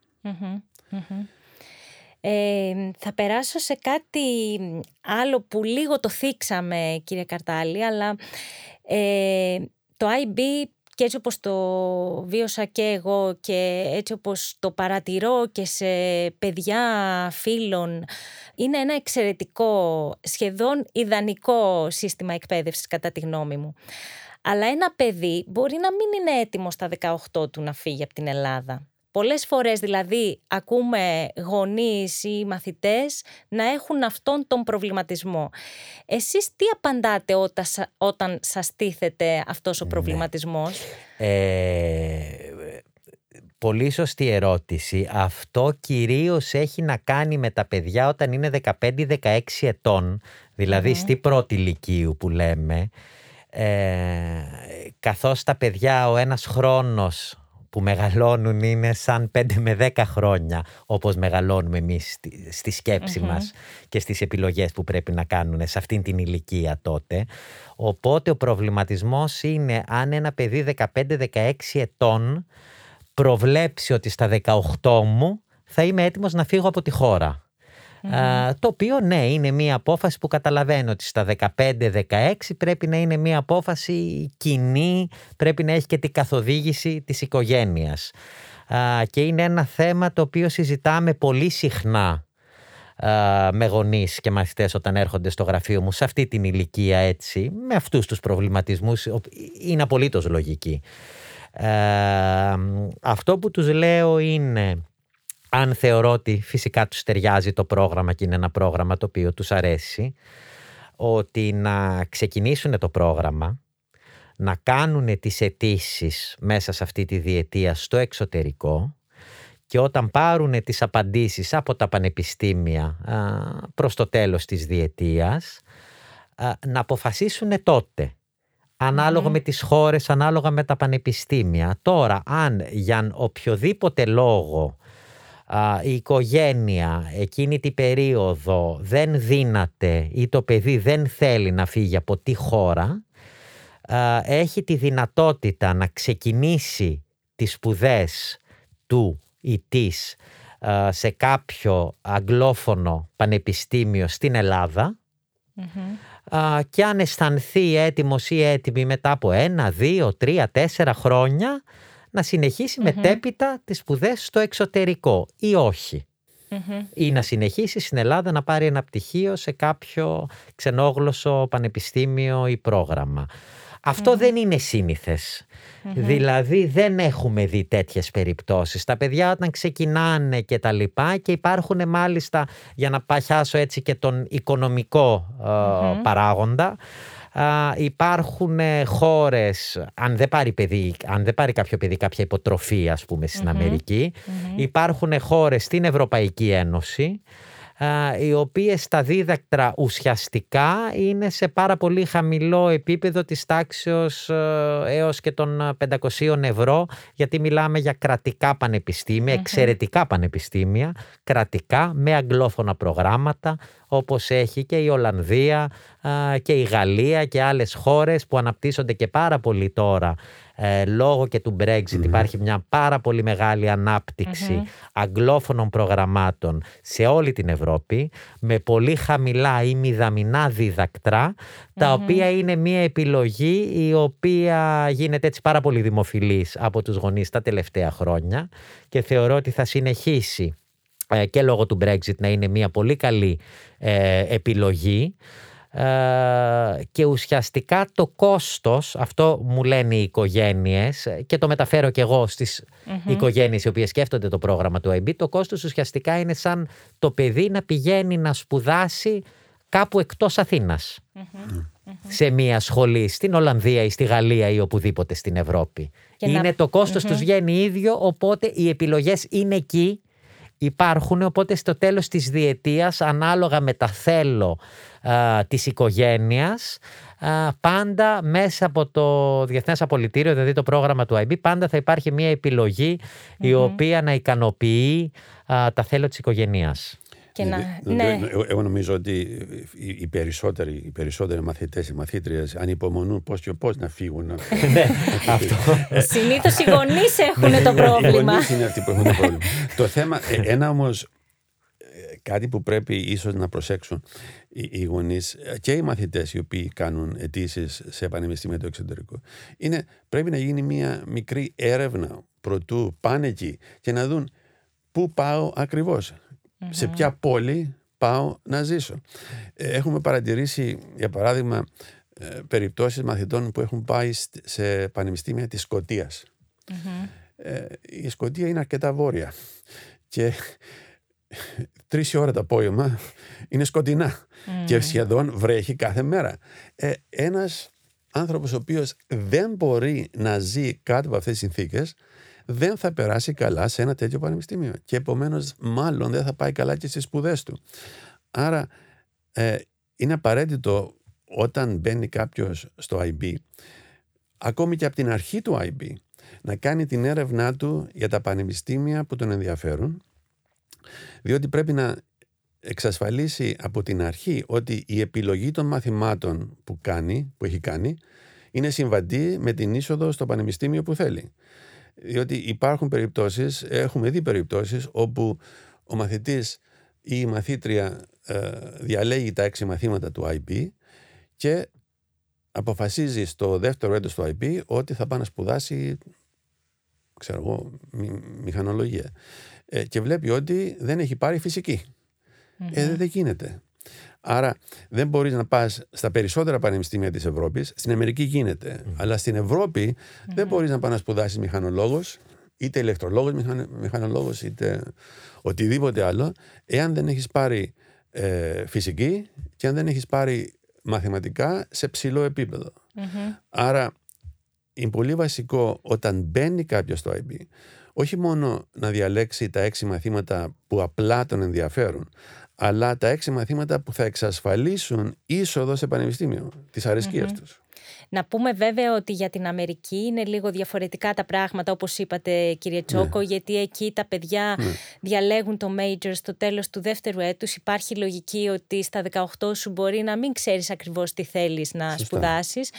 Ε, θα περάσω σε κάτι άλλο που λίγο το θίξαμε κύριε Καρτάλη αλλά ε, το IB και έτσι όπως το βίωσα και εγώ και έτσι όπως το παρατηρώ και σε παιδιά φίλων είναι ένα εξαιρετικό, σχεδόν ιδανικό σύστημα εκπαίδευσης κατά τη γνώμη μου. Αλλά ένα παιδί μπορεί να μην είναι έτοιμο στα 18 του να φύγει από την Ελλάδα. Πολλές φορές δηλαδή ακούμε γονείς ή μαθητές να έχουν αυτόν τον προβληματισμό. Εσείς τι απαντάτε όταν, όταν σας τίθεται αυτός ο ναι. προβληματισμός; Ε, πολύ σωστή ερώτηση. Αυτό κυρίως έχει να κάνει με τα παιδιά όταν είναι 15-16 ετών, δηλαδή στη πρώτη ηλικίου που λέμε, ε, καθώς τα παιδιά ο ένας χρόνος που μεγαλώνουν είναι σαν 5 με 10 χρόνια όπως μεγαλώνουμε εμείς στη, στη σκεψη μας και στις επιλογές που πρέπει να κάνουν σε αυτήν την ηλικία τότε. Οπότε ο προβληματισμός είναι αν ένα παιδί 15-16 ετών προβλέψει ότι στα 18 μου θα είμαι έτοιμος να φύγω από τη χώρα. Το οποίο ναι είναι μια απόφαση που καταλαβαίνω ότι στα 15-16 πρέπει να είναι μια απόφαση κοινή, πρέπει να έχει και την καθοδήγηση της οικογένειας. και είναι ένα θέμα το οποίο συζητάμε πολύ συχνά με γονείς και μαθητές όταν έρχονται στο γραφείο μου σε αυτή την ηλικία έτσι, με αυτούς τους προβληματισμούς, είναι απολύτως λογική. Ε, αυτό που τους λέω είναι αν θεωρώ ότι φυσικά τους ταιριάζει το πρόγραμμα και είναι ένα πρόγραμμα το οποίο τους αρέσει ότι να ξεκινήσουν το πρόγραμμα να κάνουν τις αιτήσεις μέσα σε αυτή τη διετία στο εξωτερικό και όταν πάρουν τις απαντήσεις από τα πανεπιστήμια προς το τέλος της διετίας να αποφασίσουν τότε με τις χώρες, ανάλογα με τα πανεπιστήμια. Τώρα, αν για οποιοδήποτε λόγο η οικογένεια εκείνη την περίοδο δεν δύναται ή το παιδί δεν θέλει να φύγει από τη χώρα, έχει τη δυνατότητα να ξεκινήσει τις σπουδές του ή της σε κάποιο αγγλόφωνο πανεπιστήμιο στην ελλαδα και αν αισθανθεί έτοιμος ή έτοιμη μετά από ένα, δύο, τρία, τέσσερα χρόνια να συνεχίσει μετέπειτα τις σπουδές στο εξωτερικό ή Ή να συνεχίσει στην Ελλάδα να πάρει ένα πτυχίο σε κάποιο ξενόγλωσσο πανεπιστήμιο ή πρόγραμμα. δεν είναι σύνηθες. Δηλαδή δεν έχουμε δει τέτοιες περιπτώσεις. Τα παιδιά όταν ξεκινάνε και τα λοιπά και υπάρχουν μάλιστα για να παχιάσω έτσι και τον οικονομικό ε, παράγοντα υπάρχουν ε, χώρες, αν δεν, πάρει παιδί, αν δεν πάρει κάποιο παιδί κάποια υποτροφή ας πούμε στην αμερικη υπάρχουν χώρες στην Ευρωπαϊκή Ένωση οι οποίες τα δίδακτρα ουσιαστικά είναι σε πάρα πολύ χαμηλό επίπεδο της τάξεως ε, έως και των 500 ευρώ γιατί μιλάμε για κρατικά εξαιρετικά πανεπιστήμια, κρατικά με αγγλόφωνα προγράμματα όπως έχει και η Ολλανδία και η Γαλλία και άλλες χώρες που αναπτύσσονται και πάρα πολύ τώρα ε, λόγω και του Brexit υπάρχει μια πάρα πολύ μεγάλη αγγλόφωνων προγραμμάτων σε όλη την Ευρώπη με πολύ χαμηλά ή μηδαμινά τα οποία είναι μια επιλογή η οποία γίνεται έτσι πάρα πολύ δημοφιλής από τους γονείς τα τελευταία χρόνια και θεωρώ ότι θα συνεχίσει ε, και λόγω του Brexit να είναι μια πολύ καλή ε, επιλογή. ε, και ουσιαστικά το κόστος, αυτό μου λένε οι οικογένειες και το μεταφέρω και εγώ στις mm-hmm. οικογένειες οι οποίες σκέφτονται το πρόγραμμα του IB, το κόστος ουσιαστικά είναι σαν το παιδί να πηγαίνει να σπουδάσει κάπου εκτός σε μια σχολή στην Ολλανδία ή στη Γαλλία ή οπουδήποτε στην Ευρώπη. είναι το κόστος τους βγαίνει ίδιο, οπότε οι επιλογές είναι εκεί υπάρχουν, οπότε στο τέλος της διετίας ανάλογα με τα θέλω α, της οικογένειας πάντα μέσα από το Διεθνές Απολυτήριο, δηλαδή το πρόγραμμα του IB, πάντα θα υπάρχει μια επιλογή η οποία να ικανοποιεί τα θέλω της οικογένειας. Και να... ναι. Εγώ νομίζω ότι οι περισσότεροι, οι περισσότεροι μαθητές, οι μαθήτριες ανυπομονούν πώς και πώς να φύγουν. ναι, αυτό. Συνήθως οι γονείς έχουν το πρόβλημα. Οι γονείς είναι αυτοί που έχουν το πρόβλημα. το θέμα, ε, ένα όμως ε, κάτι που πρέπει ίσως να προσέξουν οι γονείς και οι μαθητές οι οποίοι κάνουν αιτήσεις σε πανεπιστήμια του εξωτερικού είναι πρέπει να γίνει μια μικρή έρευνα προτού πάνε εκεί και να δουν πού πάω ακριβώς σε ποια πόλη πάω να ζήσω. Ε, έχουμε παρατηρήσει, για παράδειγμα, ε, περιπτώσεις μαθητών που έχουν πάει σε πανεπιστήμια της σκοτιας ε, η Σκοτία είναι αρκετά βόρεια και τρεις ώρα το απόγευμα είναι σκοτεινά και σχεδόν βρέχει κάθε μέρα. ένας άνθρωπος ο οποίος δεν μπορεί να ζει κάτω από αυτές τις συνθήκες δεν θα περάσει καλά σε ένα τέτοιο πανεπιστήμιο. Και επομένως, μάλλον δεν θα πάει καλά και στις σπουδές του. Άρα, ε, είναι απαραίτητο όταν μπαίνει κάποιος στο IB, ακόμη και από την αρχή του IB, να κάνει την έρευνά του για τα πανεπιστήμια που τον ενδιαφέρουν, διότι πρέπει να εξασφαλίσει από την αρχή ότι η επιλογή των μαθημάτων που κάνει, που έχει κάνει, είναι συμβατή με την είσοδο στο πανεπιστήμιο που θέλει. Διότι υπάρχουν περιπτώσεις, έχουμε δει περιπτώσεις όπου ο μαθητής ή η μαθήτρια ε, διαλέγει τα έξι μαθήματα του IB και αποφασίζει στο δεύτερο έτος του IB ότι θα πάει να σπουδάσει ξέρω εγώ, μηχανολογία. Ε, και βλέπει ότι δεν έχει πάρει Ε, δεν γίνεται. Άρα δεν μπορείς να πας στα περισσότερα πανεπιστήμια της Ευρώπης. Στην Αμερική γίνεται. Αλλά στην ευρωπη δεν μπορείς να πας να σπουδάσεις μηχανολόγος, είτε ηλεκτρολόγος μηχανολόγος, είτε οτιδήποτε άλλο, εάν δεν έχεις πάρει ε, φυσική και αν δεν έχεις πάρει μαθηματικά σε ψηλό Άρα είναι πολύ βασικό όταν μπαίνει κάποιος στο IB, όχι μόνο να διαλέξει τα έξι μαθήματα που απλά τον ενδιαφέρουν, αλλά τα έξι μαθήματα που θα εξασφαλίσουν είσοδο σε πανεπιστήμιο, τις αρεσκίες τους. Να πούμε βέβαια ότι για την Αμερική είναι λίγο διαφορετικά τα πράγματα όπως είπατε κύριε Τσόκο ναι. γιατί εκεί τα παιδιά ναι. διαλέγουν το major στο τέλος του δεύτερου έτους υπάρχει λογική ότι στα 18 σου μπορεί να μην ξέρεις ακριβώς τι θέλεις να Σωστά. σπουδάσεις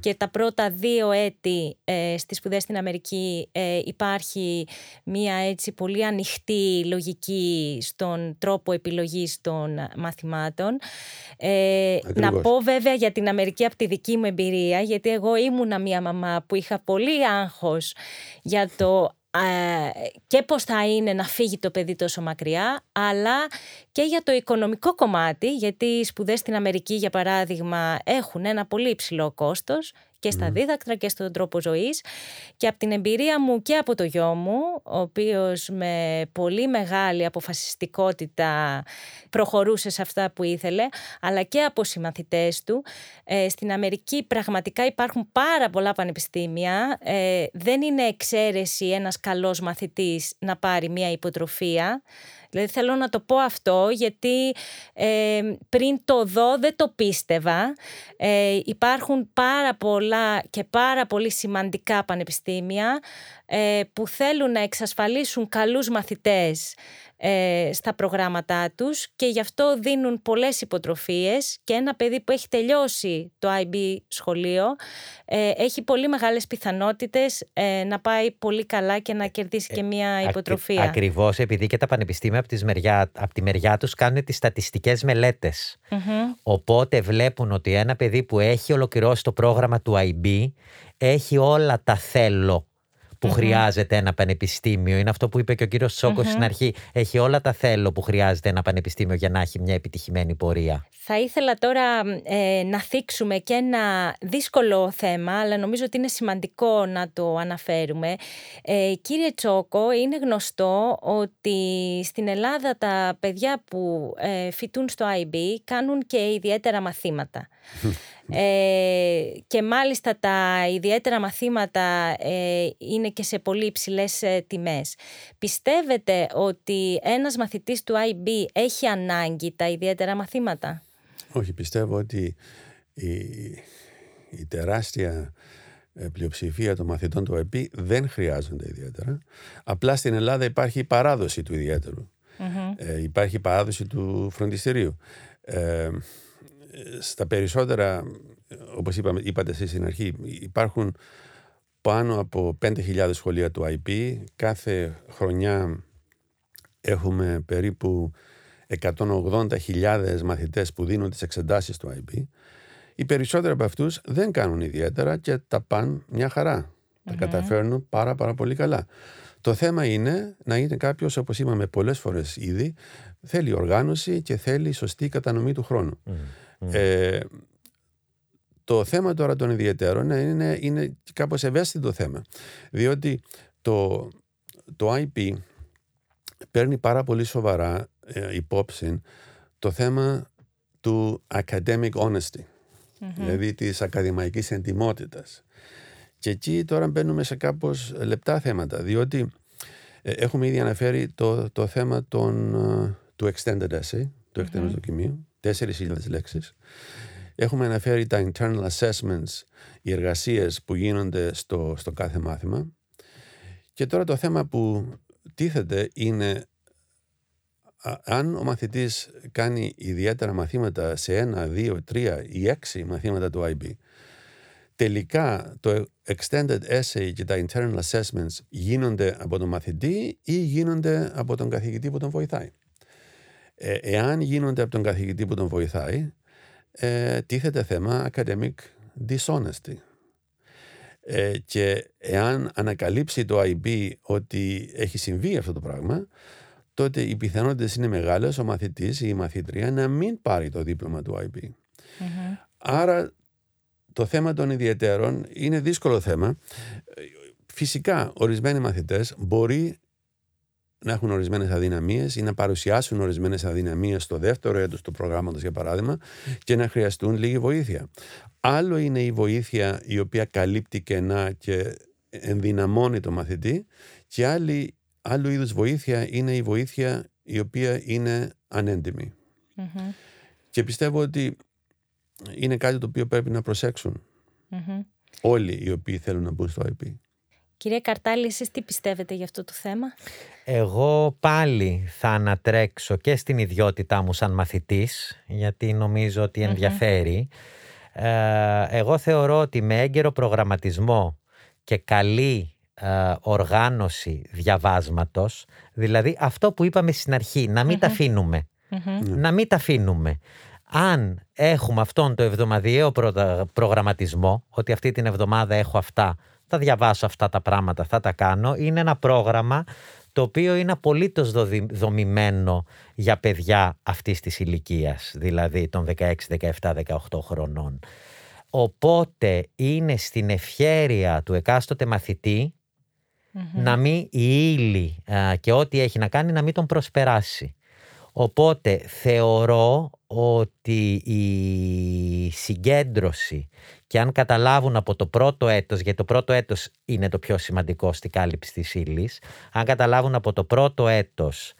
και τα πρώτα δύο έτη ε, στις σπουδές στην Αμερική ε, υπάρχει μια έτσι πολύ ανοιχτή λογική στον τρόπο επιλογής των μαθημάτων. Ε, να πω βέβαια για την Αμερική από τη δική μου εμπειρία γιατί εγώ ήμουνα μια μαμά που είχα πολύ άγχος για το και πώς θα είναι να φύγει το παιδί τόσο μακριά, αλλά και για το οικονομικό κομμάτι, γιατί οι σπουδές στην Αμερική, για παράδειγμα, έχουν ένα πολύ υψηλό κόστος και στα δίδακτρα και στον τρόπο ζωής. Και από την εμπειρία μου και από το γιο μου ο οποίος με πολύ μεγάλη αποφασιστικότητα προχωρούσε σε αυτά που ήθελε αλλά και από συμμαθητές του ε, στην Αμερική πραγματικά υπάρχουν πάρα πολλά πανεπιστήμια. Ε, δεν είναι εξαίρεση ένας καλός μαθητής να πάρει μια υποτροφία Δηλαδή θέλω να το πω αυτό γιατί ε, πριν το δω δεν το πίστευα. Ε, υπάρχουν πάρα πολλά και πάρα πολύ σημαντικά πανεπιστήμια ε, που θέλουν να εξασφαλίσουν καλούς μαθητές ε, στα προγράμματά τους και γι' αυτό δίνουν πολλές υποτροφίες και ένα παιδί που έχει τελειώσει το IB σχολείο ε, έχει πολύ μεγάλες πιθανότητες ε, να πάει πολύ καλά και να κερδίσει και μια υποτροφία. Ακριβώς επειδή και τα πανεπιστήμια από, μεριά, από τη μεριά τους κάνουν τις στατιστικές Οπότε βλέπουν ότι ένα παιδί που έχει ολοκληρώσει το πρόγραμμα του IB έχει όλα τα θέλω που χρειάζεται ένα πανεπιστήμιο. Είναι αυτό που είπε και ο κύριος Σόκος στην αρχή. Έχει όλα τα θέλω που χρειάζεται ένα πανεπιστήμιο για να έχει μια επιτυχημένη πορεία. Θα ήθελα τώρα ε, να θίξουμε και ένα δύσκολο θέμα, αλλά νομίζω ότι είναι σημαντικό να το αναφέρουμε. Ε, κύριε Τσόκο, είναι γνωστό ότι στην Ελλάδα τα παιδιά που ε, φοιτούν στο IB κάνουν και ιδιαίτερα μαθήματα. Ε, και μάλιστα τα ιδιαίτερα μαθήματα ε, είναι και σε πολύ υψηλές ε, τιμές. Πιστεύετε ότι ένας μαθητής του IB έχει ανάγκη τα ιδιαίτερα μαθήματα; Όχι, πιστεύω ότι η, η τεράστια ε, πλειοψηφία των μαθητών του IB δεν χρειάζονται ιδιαίτερα. Απλά στην Ελλάδα υπάρχει η παράδοση του ιδιαιτερου Ε, υπάρχει η παράδοση του φροντιστηρίου. Ε, στα περισσότερα, όπως είπαμε, είπατε εσείς στην αρχή, υπάρχουν πάνω από 5.000 σχολεία του IP. Κάθε χρονιά έχουμε περίπου 180.000 μαθητές που δίνουν τις εξετάσεις του IP. Οι περισσότεροι από αυτούς δεν κάνουν ιδιαίτερα και τα πάνε μια χαρά. Τα καταφέρνουν πάρα πάρα πολύ καλά. Το θέμα είναι να είναι κάποιος, όπως είπαμε πολλές φορές ήδη, θέλει οργάνωση και θέλει σωστή κατανομή του χρόνου. Ε, το θέμα τώρα των ιδιαίτερων είναι, είναι κάπως ευαίσθητο θέμα. Διότι το, το IP παίρνει πάρα πολύ σοβαρά ε, υπόψη το θέμα του academic honesty, δηλαδή της ακαδημαϊκής εντιμότητας. Και εκεί τώρα μπαίνουμε σε κάπως λεπτά θέματα, διότι ε, έχουμε ήδη αναφέρει το, το θέμα των, ε, του extended essay, του εκτενούς δοκιμίου, 4.000 λέξεις. Έχουμε αναφέρει τα internal assessments, οι εργασίες που γίνονται στο, στο κάθε μάθημα. Και τώρα το θέμα που τίθεται είναι αν ο μαθητής κάνει ιδιαίτερα μαθήματα σε ένα, δύο, τρία ή έξι μαθήματα του IB, τελικά το extended essay και τα internal assessments γίνονται από τον μαθητή ή γίνονται από τον καθηγητή που τον βοηθάει; Ε, εάν γίνονται από τον καθηγητή που τον βοηθάει, ε, τίθεται θέμα academic dishonesty. Ε, και εάν ανακαλύψει το IB ότι έχει συμβεί αυτό το πράγμα, τότε οι πιθανότητες είναι μεγάλες ο μαθητής ή η μαθήτρια να μην πάρει το δίπλωμα του IB. Άρα το θέμα των ιδιαίτερων είναι δύσκολο θέμα. Φυσικά, ορισμένοι μαθητές μπορεί να έχουν ορισμένες αδυναμίες ή να παρουσιάσουν ορισμένες αδυναμίες στο δεύτερο έτος του προγράμματος, για παράδειγμα, και να χρειαστούν λίγη βοήθεια. Άλλο είναι η βοήθεια η οποία καλύπτει κενά και ενδυναμώνει το μαθητή και άλλη, άλλο είδους βοήθεια είναι η βοήθεια η οποία είναι ανέντιμη. Και πιστεύω ότι είναι κάτι το οποίο πρέπει να προσεξουν όλοι οι οποίοι θέλουν να μπουν στο IP. Κύριε Καρτάλη, εσείς τι πιστεύετε για αυτό το θέμα; Εγώ πάλι θα ανατρέξω και στην ιδιότητά μου σαν μαθητής, γιατί νομίζω ότι ενδιαφέρει. Ε, εγώ θεωρώ ότι με έγκαιρο προγραμματισμό και καλή ε, οργάνωση διαβάσματος, δηλαδή αυτό που είπαμε στην αρχή, να μην τα αφηνουμε Να μην τα αφήνουμε. Αν έχουμε αυτόν το εβδομαδιαίο προγραμματισμό, ότι αυτή την εβδομάδα έχω αυτά, θα διαβάσω αυτά τα πράγματα, θα τα κάνω, είναι ένα πρόγραμμα το οποίο είναι απολύτως δομημένο για παιδιά αυτής της ηλικίας, δηλαδή των 16, 17, 18 χρονών. Οπότε είναι στην ευχέρεια του εκάστοτε να μην η ύλη και ό,τι έχει να κάνει να μην τον προσπεράσει. Οπότε θεωρώ ότι η συγκέντρωση και αν καταλάβουν από το πρώτο έτος, γιατί το πρώτο έτος είναι το πιο σημαντικό στη κάλυψη της ύλης, αν καταλάβουν από το πρώτο έτος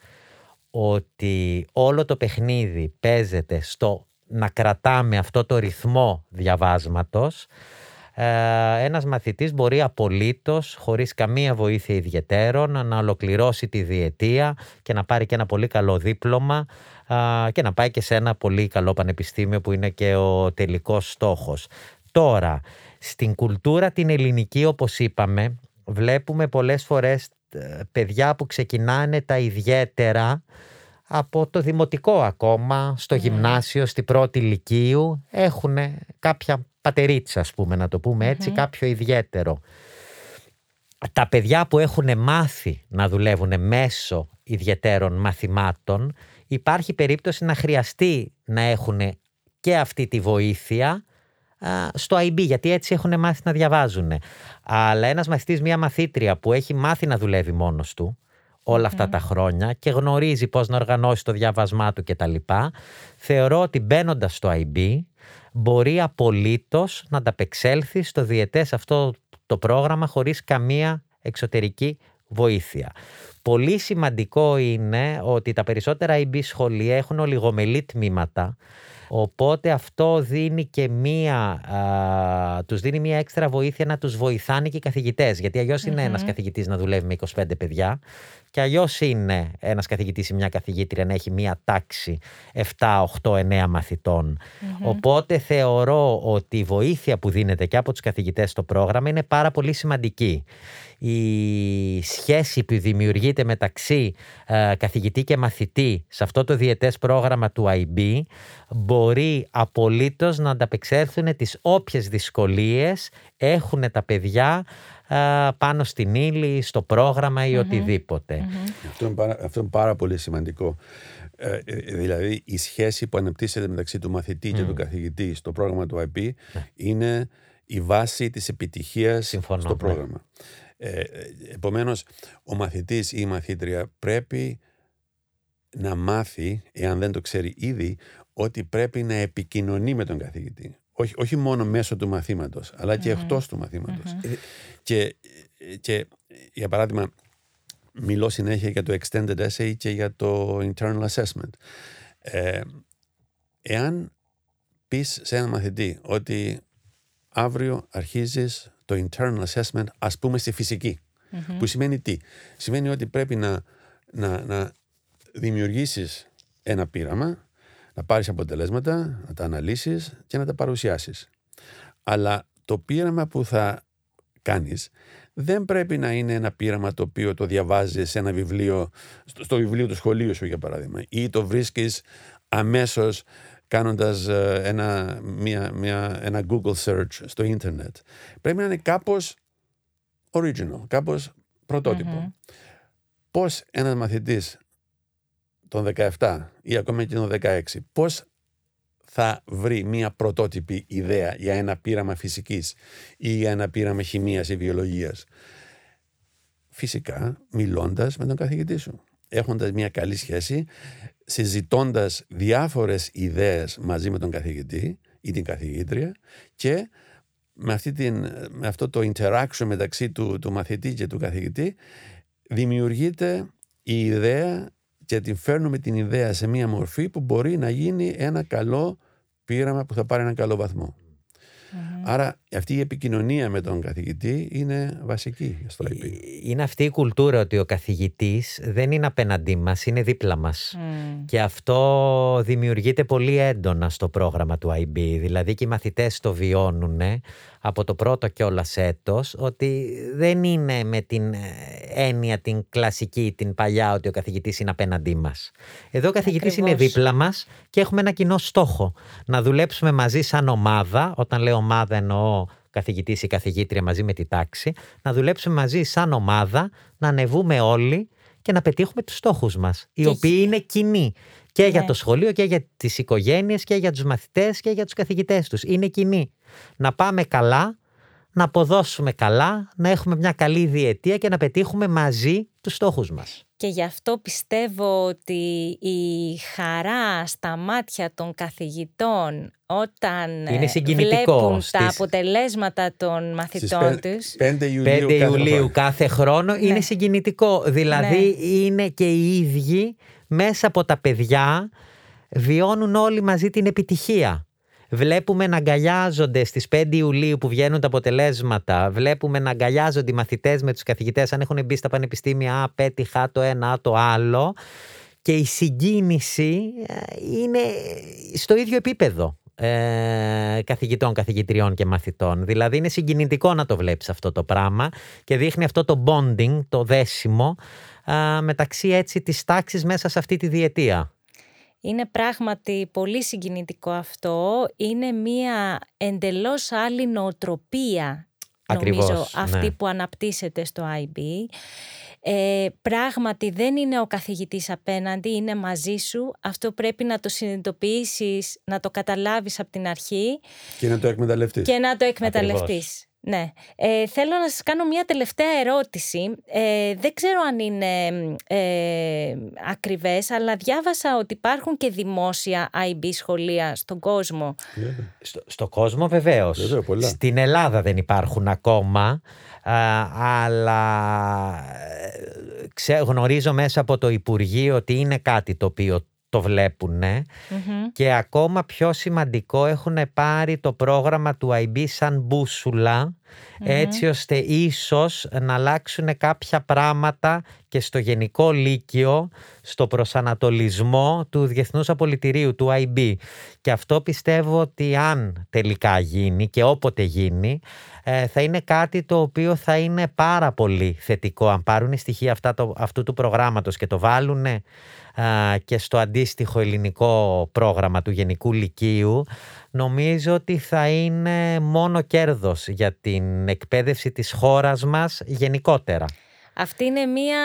ότι όλο το παιχνίδι παίζεται στο να κρατάμε αυτό το ρυθμό διαβάσματος, ε, ένας μαθητής μπορεί απολύτως, χωρίς καμία βοήθεια ιδιαιτέρων, να ολοκληρώσει τη διετία και να πάρει και ένα πολύ καλό δίπλωμα και να πάει και σε ένα πολύ καλό πανεπιστήμιο που είναι και ο τελικός στόχος. Τώρα, στην κουλτούρα την ελληνική όπως είπαμε, βλέπουμε πολλές φορές ε, παιδιά που ξεκινάνε τα ιδιαίτερα από το δημοτικό ακόμα, στο ναι. γυμνάσιο, στη πρώτη ηλικίου, έχουν κάποια πατερίτσα, ας πούμε, να το πούμε κάποιο ιδιαίτερο. Τα παιδιά που έχουν μάθει να δουλεύουν μέσω ιδιαίτερων μαθημάτων, υπάρχει περίπτωση να χρειαστεί να έχουν και αυτή τη βοήθεια στο IB, γιατί έτσι έχουν μάθει να διαβάζουν. Αλλά ένας μαθητής, μια μαθήτρια που έχει μάθει να δουλεύει μόνος του, όλα αυτά τα χρόνια και γνωρίζει πώς να οργανώσει το διάβασμά του κτλ. Θεωρώ ότι μπαίνοντας στο IB μπορεί απολύτως να ανταπεξέλθει στο διετές αυτό το πρόγραμμα χωρίς καμία εξωτερική βοήθεια. Πολύ σημαντικό είναι ότι τα περισσότερα IB σχολεία έχουν ολιγομελή τμήματα Οπότε αυτό δίνει και μία, α, τους δίνει μία έξτρα βοήθεια να τους βοηθάνε και οι καθηγητές. Γιατί αλλιώς είναι ένας καθηγητής να δουλεύει με 25 παιδιά και αλλιώς είναι ένας καθηγητής ή μια καθηγήτρια να έχει μία τάξη 7, 8, 9 μαθητων Οπότε θεωρώ ότι η βοήθεια που δίνεται και από τους καθηγητές στο πρόγραμμα είναι πάρα πολύ σημαντική. Η σχέση που δημιουργείται μεταξύ ε, καθηγητή και μαθητή σε αυτό το διετές πρόγραμμα του IB μπορεί απολύτως να ανταπεξέλθουν τις όποιες δυσκολίες έχουν τα παιδιά ε, πάνω στην ύλη, στο πρόγραμμα ή οτιδήποτε. Αυτό, είναι πάρα, αυτό είναι πάρα πολύ σημαντικό. Ε, δηλαδή η σχέση που αναπτύσσεται μεταξύ του μαθητή και του καθηγητή στο πρόγραμμα του IB ναι. είναι η βάση της επιτυχίας στο ναι. πρόγραμμα. Ε, επομένως, ο μαθητής ή η μαθήτρια πρέπει να μάθει, εάν δεν το ξέρει ήδη, ότι πρέπει να επικοινωνεί με τον καθηγητή. Όχι, όχι μόνο μέσω του μαθήματος, αλλά και εκτός του μαθήματος. Και, και για παράδειγμα, μιλώ συνέχεια για το extended essay και για το internal assessment. Ε, εάν πεις σε έναν μαθητή ότι αύριο αρχίζεις το internal assessment ας πούμε στη φυσικη που σημαίνει τι; Σημαίνει ότι πρέπει να, να, να δημιουργήσεις ένα πείραμα, να πάρεις αποτελέσματα, να τα αναλύσεις και να τα παρουσιάσεις. Αλλά το πείραμα που θα κάνεις δεν πρέπει να είναι ένα πείραμα το οποίο το διαβάζεις σε ένα βιβλίο, στο, βιβλίο του σχολείου σου για παράδειγμα ή το βρίσκεις αμέσως κάνοντας ε, ένα, μια, μια, ένα Google search στο ίντερνετ. Πρέπει να είναι κάπως original, κάπως πρωτότυπο. Mm-hmm. Πώς ένας μαθητής των 17 ή ακόμα και των 16, πώς θα βρει μια πρωτότυπη ιδέα για ένα πείραμα φυσικής ή για ένα πείραμα χημίας ή βιολογίας; Φυσικά μιλώντας με τον καθηγητή σου, έχοντας μια καλή σχέση, συζητώντας διάφορες ιδέες μαζί με τον καθηγητή ή την καθηγήτρια και με, αυτή την, με αυτό το interaction μεταξύ του, του μαθητή και του καθηγητή δημιουργείται η ιδέα και την φέρνουμε την ιδέα σε μια μορφή που μπορεί να γίνει ένα καλό πείραμα που θα πάρει ένα καλό Άρα αυτή η επικοινωνία με τον καθηγητή είναι βασική στο IP. Ε, είναι αυτή η κουλτούρα ότι ο καθηγητής δεν είναι απέναντί μας, είναι δίπλα μας. Και αυτό δημιουργείται πολύ έντονα στο πρόγραμμα του IB. Δηλαδή και οι μαθητές το βιώνουν από το πρώτο κιόλας έτος ότι δεν είναι με την ε, έννοια την κλασική, την παλιά ότι ο καθηγητής είναι απέναντί μας. Εδώ ο καθηγητής είναι δίπλα μας και έχουμε ένα κοινό στόχο. Να δουλέψουμε μαζί σαν ομάδα, όταν λέω ομάδα εννοώ καθηγητής ή καθηγήτρια μαζί με τη τάξη, να δουλέψουμε μαζί σαν ομάδα, να ανεβούμε όλοι και να πετύχουμε τους στόχους μας, οι οποίοι είναι κοινοί και για ναι. το σχολείο και για τις οικογένειες και για τους μαθητές και για τους καθηγητές τους. Είναι κοινοί. Να πάμε καλά, να αποδώσουμε καλά, να έχουμε μια καλή διετία και να πετύχουμε μαζί τους στόχους μας. Και γι' αυτό πιστεύω ότι η χαρά στα μάτια των καθηγητών όταν Είναι ε, βλέπουν τα αποτελέσματα των μαθητών τους. 5 Ιουλίου, 5 Ιουλίου κάθε, χρόνο ναι. είναι συγκινητικό. Δηλαδή ναι. είναι και οι ίδιοι μέσα από τα παιδιά βιώνουν όλοι μαζί την επιτυχία. Βλέπουμε να αγκαλιάζονται στις 5 Ιουλίου που βγαίνουν τα αποτελέσματα. Βλέπουμε να αγκαλιάζονται οι μαθητές με τους καθηγητές αν έχουν μπει στα πανεπιστήμια. Α, πέτυχα το ένα, το άλλο. Και η συγκίνηση ε, είναι στο ίδιο επίπεδο ε, καθηγητών, καθηγητριών και μαθητών. Δηλαδή είναι συγκινητικό να το βλέπεις αυτό το πράγμα και δείχνει αυτό το bonding, το δέσιμο μεταξύ έτσι της τάξης μέσα σε αυτή τη διετία. Είναι πράγματι πολύ συγκινητικό αυτό. Είναι μία εντελώς άλλη νοοτροπία, Ακριβώς, νομίζω, αυτή ναι. που αναπτύσσεται στο IB. Ε, πράγματι δεν είναι ο καθηγητής απέναντι, είναι μαζί σου. Αυτό πρέπει να το συνειδητοποιήσεις, να το καταλάβεις από την αρχή. Και να το εκμεταλλευτείς. Και να το εκμεταλλευτείς. Ναι. Ε, θέλω να σας κάνω μια τελευταία ερώτηση. Ε, δεν ξέρω αν είναι ε, ακριβές, αλλά διάβασα ότι υπάρχουν και δημόσια IB σχολεία στον κόσμο. Στο, στο κόσμο βεβαίως. Στην Ελλάδα δεν υπάρχουν ακόμα, αλλά ε, γνωρίζω μέσα από το Υπουργείο ότι είναι κάτι το οποίο το βλέπουν και ακόμα πιο σημαντικό έχουν πάρει το πρόγραμμα του IB σαν μπουσουλα έτσι ώστε ίσως να αλλάξουν κάποια πράγματα και στο Γενικό Λύκειο, στο προσανατολισμό του Διεθνούς Απολυτηρίου, του IB. Και αυτό πιστεύω ότι αν τελικά γίνει και όποτε γίνει, ε, θα είναι κάτι το οποίο θα είναι πάρα πολύ θετικό. Αν πάρουν στοιχεία αυτά το, αυτού του προγράμματος και το βάλουν και στο αντίστοιχο ελληνικό πρόγραμμα του Γενικού Λυκείου νομίζω ότι θα είναι μόνο κέρδος για την εκπαίδευση της χώρας μας γενικότερα. Αυτή είναι μια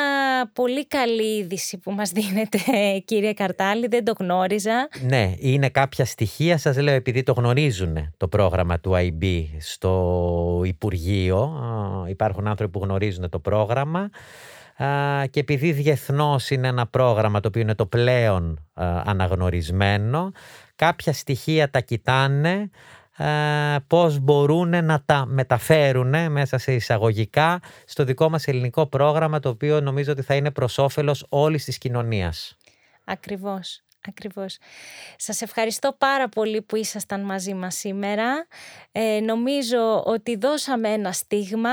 πολύ καλή είδηση που μας δίνετε κύριε Καρτάλη, δεν το γνώριζα. Ναι, είναι κάποια στοιχεία, σας λέω επειδή το γνωρίζουν το πρόγραμμα του IB στο Υπουργείο. Υπάρχουν άνθρωποι που γνωρίζουν το πρόγραμμα και επειδή διεθνώς είναι ένα πρόγραμμα το οποίο είναι το πλέον αναγνωρισμένο, κάποια στοιχεία τα κοιτάνε πώς μπορούν να τα μεταφέρουν μέσα σε εισαγωγικά στο δικό μας ελληνικό πρόγραμμα το οποίο νομίζω ότι θα είναι προς όφελος όλης της κοινωνίας. Ακριβώς. Ακριβώς. Σας ευχαριστώ πάρα πολύ που ήσασταν μαζί μας σήμερα. Ε, νομίζω ότι δώσαμε ένα στίγμα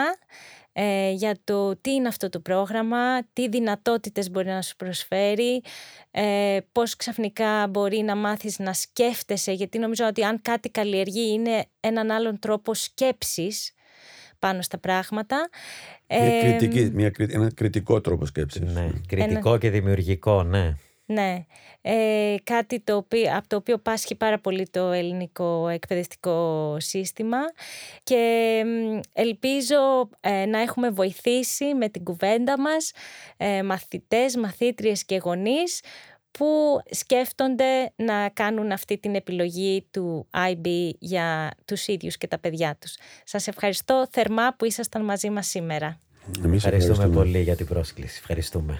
ε, για το τι είναι αυτό το πρόγραμμα, τι δυνατότητες μπορεί να σου προσφέρει, ε, πώς ξαφνικά μπορεί να μάθεις να σκέφτεσαι, γιατί νομίζω ότι αν κάτι καλλιεργεί είναι έναν άλλον τρόπο σκέψης πάνω στα πράγματα. Μια κριτική, μια, ένα κριτικό τρόπο σκέψης. Ναι, κριτικό και δημιουργικό, ναι. Ναι, ε, κάτι το οποίο, από το οποίο πάσχει πάρα πολύ το ελληνικό εκπαιδευτικό σύστημα και ελπίζω ε, να έχουμε βοηθήσει με την κουβέντα μας ε, μαθητές, μαθήτριες και γονείς που σκέφτονται να κάνουν αυτή την επιλογή του IB για τους ίδιους και τα παιδιά τους. Σας ευχαριστώ θερμά που ήσασταν μαζί μας σήμερα. Εμείς ευχαριστούμε πολύ για την πρόσκληση. Ευχαριστούμε.